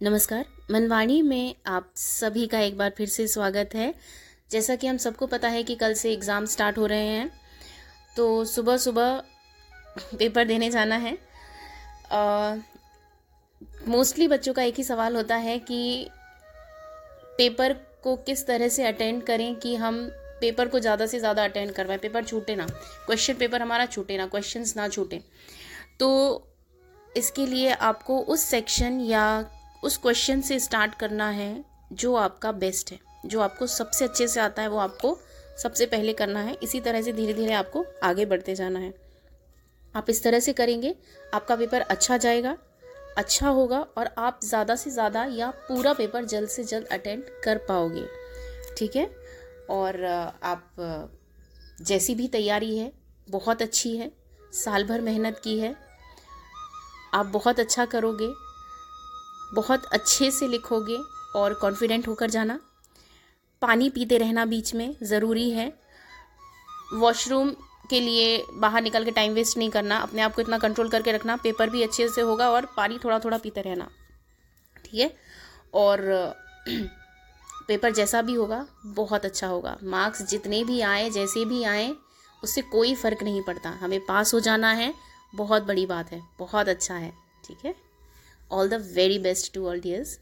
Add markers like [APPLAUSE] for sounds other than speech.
नमस्कार, मनवाणी में आप सभी का एक बार फिर से स्वागत है। जैसा कि हम सबको पता है कि कल से एग्ज़ाम स्टार्ट हो रहे हैं तो सुबह सुबह पेपर देने जाना है। मोस्टली बच्चों का एक ही सवाल होता है कि पेपर को किस तरह से अटेंड करें कि हम पेपर को ज़्यादा से ज़्यादा अटेंड करवाएँ। पेपर छूटे ना, क्वेश्चन पेपर हमारा छूटे ना, क्वेश्चंस ना छूटे। तो इसके लिए आपको उस सेक्शन या उस क्वेश्चन से स्टार्ट करना है जो आपका बेस्ट है। जो आपको सबसे अच्छे से आता है, वो आपको सबसे पहले करना है। इसी तरह से धीरे धीरे आपको आगे बढ़ते जाना है। आप इस तरह से करेंगे, आपका पेपर अच्छा जाएगा अच्छा होगा और आप ज़्यादा से ज़्यादा या पूरा पेपर जल्द से जल्द अटेंड कर पाओगे। ठीक है? और आप जैसी भी तैयारी है, बहुत अच्छी है, साल भर मेहनत की है, आप बहुत अच्छा करोगे बहुत अच्छे से लिखोगे और कॉन्फिडेंट होकर जाना। पानी पीते रहना बीच में ज़रूरी है। वॉशरूम के लिए बाहर निकल के टाइम वेस्ट नहीं करना। अपने आप को इतना कंट्रोल करके रखना पेपर भी अच्छे से होगा और पानी थोड़ा थोड़ा पीते रहना। ठीक है? और [CLEARS THROAT] पेपर जैसा भी होगा, बहुत अच्छा होगा। मार्क्स जितने भी आए, जैसे भी आए, उससे कोई फ़र्क नहीं पड़ता। हमें पास हो जाना है, बहुत बड़ी बात है, बहुत अच्छा है। ठीक है? All the very best to all dears